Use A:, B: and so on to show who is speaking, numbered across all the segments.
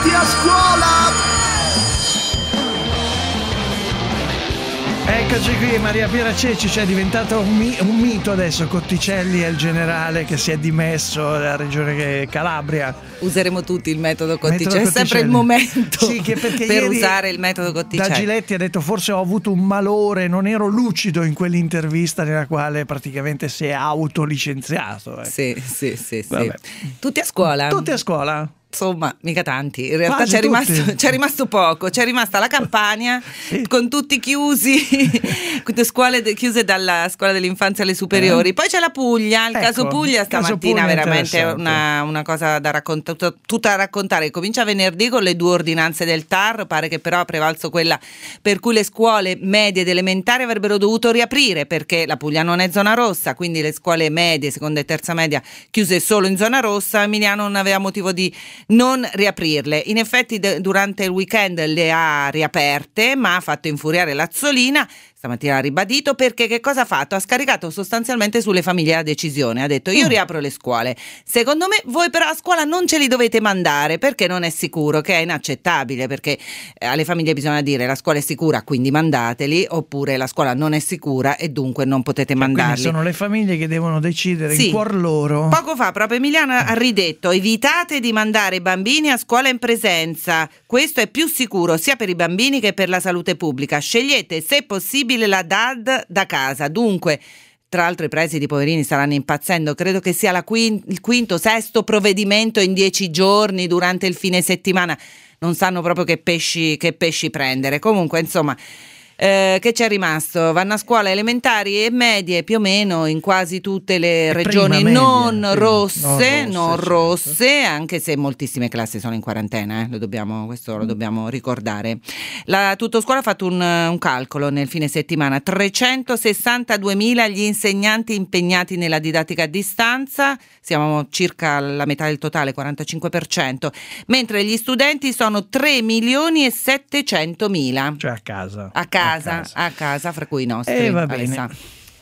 A: tutti a scuola!
B: Eccoci qui, Maria Piera Ceci, cioè è diventato un, mi- un, mito adesso. Cotticelli è il generale che si è dimesso dalla regione Calabria.
C: Useremo tutti il metodo Cotticelli, è sempre il momento
B: sì,
C: per usare il metodo Cotticelli.
B: Da Giletti ha detto forse ho avuto un malore, non ero lucido in quell'intervista nella quale praticamente si è autolicenziato.
C: Ecco. Sì, sì, sì, sì. Tutti a scuola?
B: Tutti a scuola
C: insomma, mica tanti. In realtà c'è rimasto, c'è rimasto, poco. C'è rimasta la Campania sì. con tutti chiusi, scuole de- chiuse dalla scuola dell'infanzia alle superiori. Eh. Poi c'è la Puglia. Il ecco, caso Puglia stamattina caso veramente una, una, cosa da raccontare, tutta, tutta da raccontare. Comincia venerdì con le due ordinanze del TAR. Pare che però ha prevalso quella per cui le scuole medie ed elementari avrebbero dovuto riaprire perché la Puglia non è zona rossa, quindi le scuole medie, seconda e terza media, chiuse solo in zona rossa. Emiliano non aveva motivo di non riaprirle. In effetti de- durante il weekend le ha riaperte, ma ha fatto infuriare Lazzolina stamattina ha ribadito perché che cosa ha fatto? Ha scaricato sostanzialmente sulle famiglie la decisione, ha detto io mm. riapro le scuole, secondo me voi però a scuola non ce li dovete mandare perché non è sicuro, che è inaccettabile perché eh, alle famiglie bisogna dire la scuola è sicura quindi mandateli oppure la scuola non è sicura e dunque non potete cioè, mandarli.
B: sono le famiglie che devono decidere sì. in cuor loro.
C: Poco fa proprio Emiliano ha ridetto evitate di mandare i bambini a scuola in presenza, questo è più sicuro sia per i bambini che per la salute pubblica, scegliete se possibile possibile la DAD da casa. Dunque, tra l'altro i presidi poverini staranno impazzendo, credo che sia quint- il quinto, sesto provvedimento in dieci giorni durante il fine settimana, non sanno proprio che pesci, che pesci prendere. Comunque, insomma, eh, che c'è rimasto? Vanno a scuola elementari e medie più o meno in quasi tutte le regioni non, media, rosse, non rosse, rosse certo. anche se moltissime classi sono in quarantena, eh, lo dobbiamo, questo lo mm. dobbiamo ricordare. La Tuttoscuola ha fatto un, un calcolo nel fine settimana, 362.000 gli insegnanti impegnati nella didattica a distanza, siamo circa alla metà del totale, 45%, mentre gli studenti sono 3 milioni e 700 mila.
B: Cioè a casa.
C: A casa casa, a casa, a casa fra cui i nostri.
B: Eh, va bene.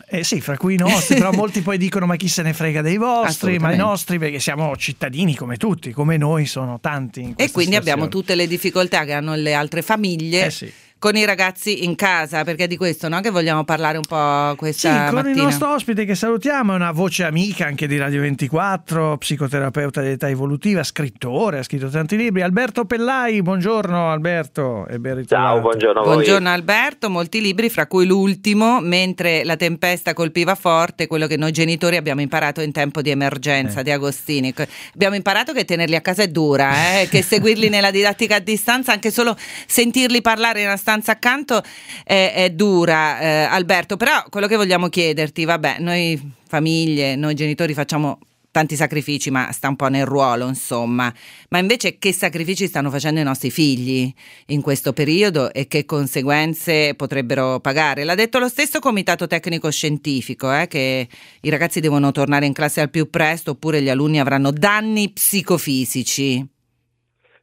B: Eh sì, fra cui i nostri, però molti poi dicono ma chi se ne frega dei vostri, ma i nostri perché siamo cittadini come tutti, come noi sono tanti.
C: e quindi situazione. abbiamo tutte le difficoltà che hanno le altre famiglie.
B: Eh sì
C: con i ragazzi in casa, perché è di questo no? che vogliamo parlare un po' questa
B: sì,
C: con
B: il nostro ospite che salutiamo, è una voce amica anche di Radio 24, psicoterapeuta di età evolutiva, scrittore, ha scritto tanti libri. Alberto Pellai, buongiorno Alberto e ben
D: Ciao, buongiorno a voi.
C: Buongiorno Alberto, molti libri, fra cui l'ultimo, Mentre la tempesta colpiva forte, quello che noi genitori abbiamo imparato in tempo di emergenza, eh. di Agostini. Abbiamo imparato che tenerli a casa è dura, eh? che seguirli nella didattica a distanza, anche solo sentirli parlare in una stanza accanto è, è dura, eh, Alberto, però quello che vogliamo chiederti, vabbè, noi famiglie, noi genitori facciamo tanti sacrifici, ma sta un po' nel ruolo, insomma. Ma invece che sacrifici stanno facendo i nostri figli in questo periodo e che conseguenze potrebbero pagare? L'ha detto lo stesso comitato tecnico scientifico, eh, che i ragazzi devono tornare in classe al più presto oppure gli alunni avranno danni psicofisici.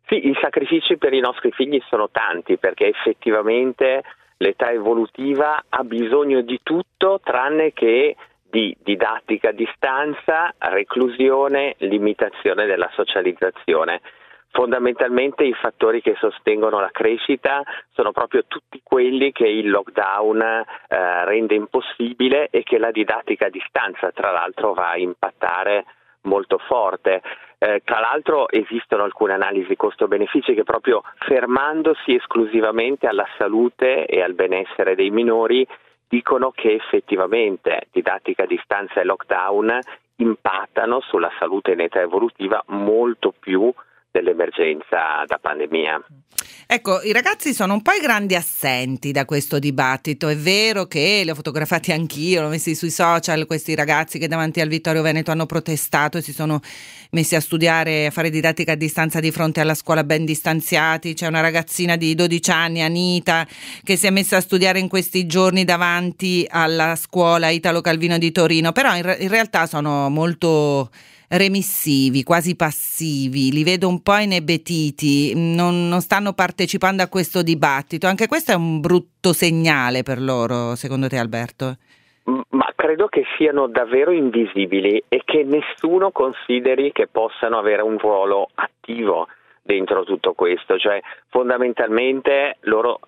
D: Sì, i sacrifici per i nostri figli sono tanti perché effettivamente l'età evolutiva ha bisogno di tutto tranne che di didattica a distanza, reclusione, limitazione della socializzazione. Fondamentalmente i fattori che sostengono la crescita sono proprio tutti quelli che il lockdown eh, rende impossibile e che la didattica a distanza tra l'altro va a impattare molto forte. Eh, tra l'altro esistono alcune analisi costo-benefici che proprio fermandosi esclusivamente alla salute e al benessere dei minori dicono che effettivamente didattica a distanza e lockdown impattano sulla salute in età evolutiva molto più dell'emergenza da pandemia.
C: Ecco, i ragazzi sono un po' i grandi assenti da questo dibattito. È vero che li ho fotografati anch'io, l'ho messi sui social questi ragazzi che davanti al Vittorio Veneto hanno protestato e si sono messi a studiare, a fare didattica a distanza di fronte alla scuola ben distanziati. C'è una ragazzina di 12 anni, Anita, che si è messa a studiare in questi giorni davanti alla scuola Italo Calvino di Torino, però in, in realtà sono molto remissivi, quasi passivi, li vedo un po' inebetiti, non, non stanno partecipando a questo dibattito. Anche questo è un brutto segnale per loro, secondo te Alberto?
D: Ma credo che siano davvero invisibili e che nessuno consideri che possano avere un ruolo attivo dentro tutto questo, cioè fondamentalmente loro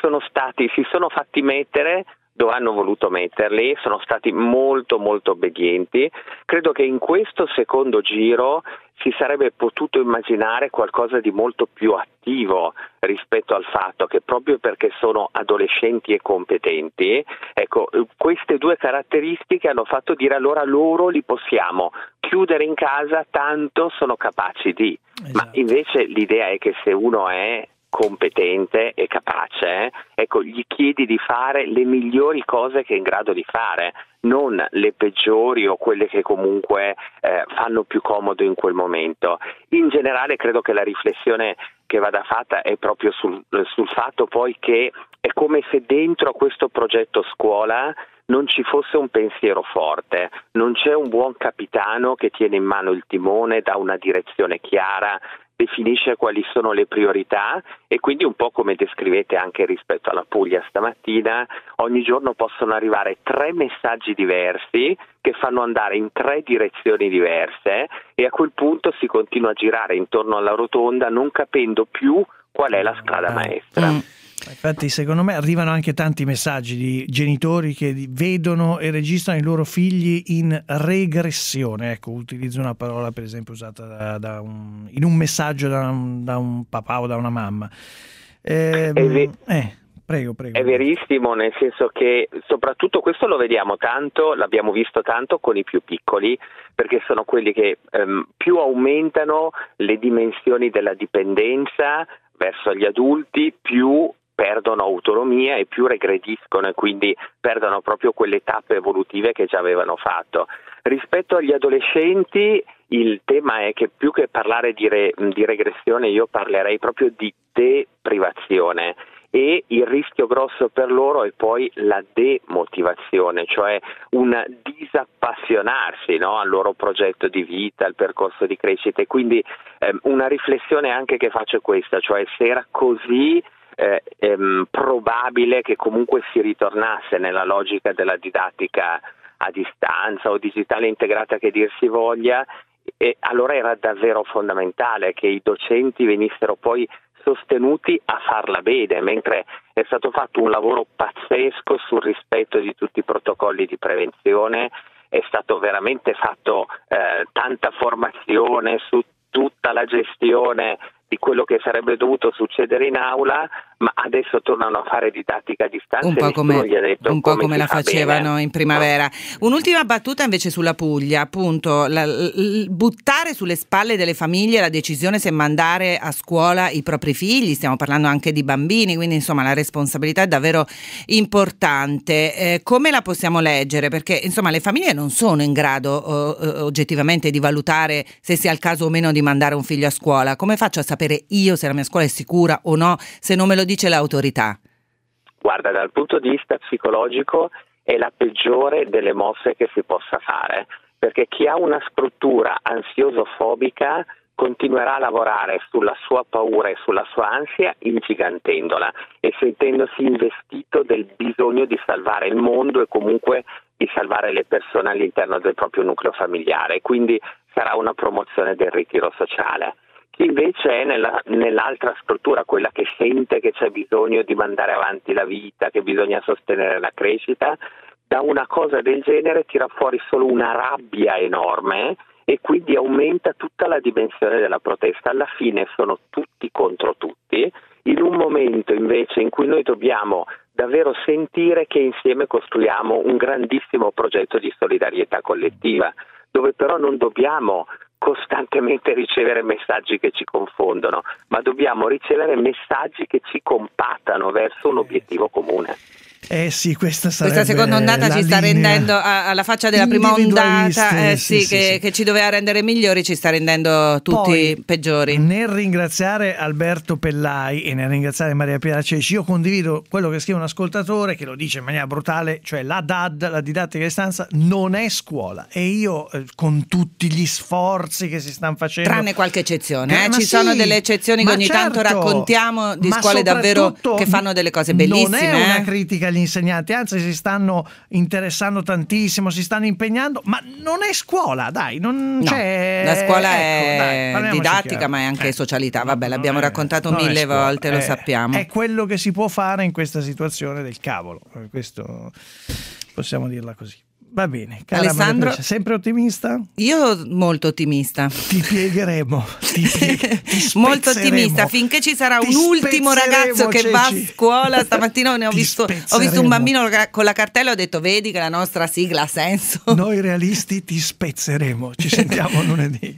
D: sono stati, si sono fatti mettere dove hanno voluto metterli, sono stati molto molto obbedienti. Credo che in questo secondo giro si sarebbe potuto immaginare qualcosa di molto più attivo rispetto al fatto che proprio perché sono adolescenti e competenti, ecco, queste due caratteristiche hanno fatto dire allora loro li possiamo chiudere in casa tanto sono capaci di. Esatto. Ma invece l'idea è che se uno è competente e capace, ecco, gli chiedi di fare le migliori cose che è in grado di fare, non le peggiori o quelle che comunque eh, fanno più comodo in quel momento. In generale credo che la riflessione che vada fatta è proprio sul, sul fatto poi che è come se dentro a questo progetto scuola non ci fosse un pensiero forte, non c'è un buon capitano che tiene in mano il timone, dà una direzione chiara, definisce quali sono le priorità e quindi un po' come descrivete anche rispetto alla Puglia stamattina, ogni giorno possono arrivare tre messaggi diversi che fanno andare in tre direzioni diverse e a quel punto si continua a girare intorno alla rotonda non capendo più qual è la strada maestra.
B: Infatti, secondo me arrivano anche tanti messaggi di genitori che vedono e registrano i loro figli in regressione. Ecco, utilizzo una parola, per esempio, usata da, da un, in un messaggio da un, da un, papà o da una mamma.
D: Eh, ve- eh, prego, prego. È verissimo, nel senso che soprattutto questo lo vediamo tanto, l'abbiamo visto tanto con i più piccoli, perché sono quelli che ehm, più aumentano le dimensioni della dipendenza verso gli adulti, più perdono autonomia e più regrediscono e quindi perdono proprio quelle tappe evolutive che già avevano fatto. Rispetto agli adolescenti il tema è che più che parlare di, re, di regressione io parlerei proprio di deprivazione e il rischio grosso per loro è poi la demotivazione, cioè un disappassionarsi no, al loro progetto di vita, al percorso di crescita e quindi eh, una riflessione anche che faccio è questa, cioè se era così eh, ehm, probabile che comunque si ritornasse nella logica della didattica a distanza o digitale integrata che dir si voglia e allora era davvero fondamentale che i docenti venissero poi sostenuti a farla bene, mentre è stato fatto un lavoro pazzesco sul rispetto di tutti i protocolli di prevenzione, è stato veramente fatto eh, tanta formazione su tutta la gestione di quello che sarebbe dovuto succedere in aula, ma adesso tornano a fare didattica a distanza.
C: Un po' come, un po come la facevano bene. in primavera. Un'ultima battuta invece sulla Puglia, appunto, la, l, buttare sulle spalle delle famiglie la decisione se mandare a scuola i propri figli, stiamo parlando anche di bambini, quindi insomma la responsabilità è davvero importante. Eh, come la possiamo leggere? Perché insomma le famiglie non sono in grado oh, oggettivamente di valutare se sia il caso o meno di mandare un figlio a scuola. Come faccio a sapere? Sapere io se la mia scuola è sicura o no se non me lo dice l'autorità?
D: Guarda, dal punto di vista psicologico è la peggiore delle mosse che si possa fare, perché chi ha una struttura ansioso-fobica continuerà a lavorare sulla sua paura e sulla sua ansia ingigantendola e sentendosi investito del bisogno di salvare il mondo e comunque di salvare le persone all'interno del proprio nucleo familiare. Quindi sarà una promozione del ritiro sociale. Chi invece è nella, nell'altra struttura, quella che sente che c'è bisogno di mandare avanti la vita, che bisogna sostenere la crescita, da una cosa del genere tira fuori solo una rabbia enorme e quindi aumenta tutta la dimensione della protesta. Alla fine sono tutti contro tutti, in un momento invece in cui noi dobbiamo davvero sentire che insieme costruiamo un grandissimo progetto di solidarietà collettiva, dove però non dobbiamo costantemente ricevere messaggi che ci confondono, ma dobbiamo ricevere messaggi che ci compattano verso un obiettivo comune.
B: Eh sì, questa,
C: questa seconda ondata ci sta rendendo alla faccia della prima ondata eh, sì, sì, che, sì, che, ci doveva rendere migliori, ci sta rendendo tutti Poi, peggiori.
B: Nel ringraziare Alberto Pellai e nel ringraziare Maria Piera Ceci, io condivido quello che scrive un ascoltatore che lo dice in maniera brutale, cioè la DAD, la didattica a distanza, non è scuola e io eh, con tutti gli sforzi che si stanno facendo...
C: Tranne qualche eccezione, eh, ci sono delle eccezioni che ogni certo, tanto raccontiamo di scuole davvero che fanno delle cose bellissime.
B: Non è una eh. critica agli insegnanti, anzi si stanno interessando tantissimo, si stanno impegnando, ma non è scuola, dai, non
C: No,
B: c'è...
C: la scuola
B: ecco,
C: è
B: dai,
C: didattica,
B: chiaro.
C: ma è anche
B: Eh,
C: socialità. Vabbè, l'abbiamo
B: è-
C: raccontato mille volte, lo
B: è-
C: sappiamo.
B: È quello che si può fare in questa situazione del cavolo, Eh, questo possiamo dirla così. Va bene, cara
C: Alessandro?
B: Sempre ottimista?
C: Io molto ottimista.
B: Ti piegheremo, ti pie- ti
C: Molto ottimista finché ci sarà un ultimo ragazzo che va a
B: Ceci.
C: scuola. Stamattina ne ho visto, ho visto un bambino con la cartella e ho detto: Vedi che la nostra sigla ha senso.
B: Noi realisti ti spezzeremo. Ci sentiamo lunedì.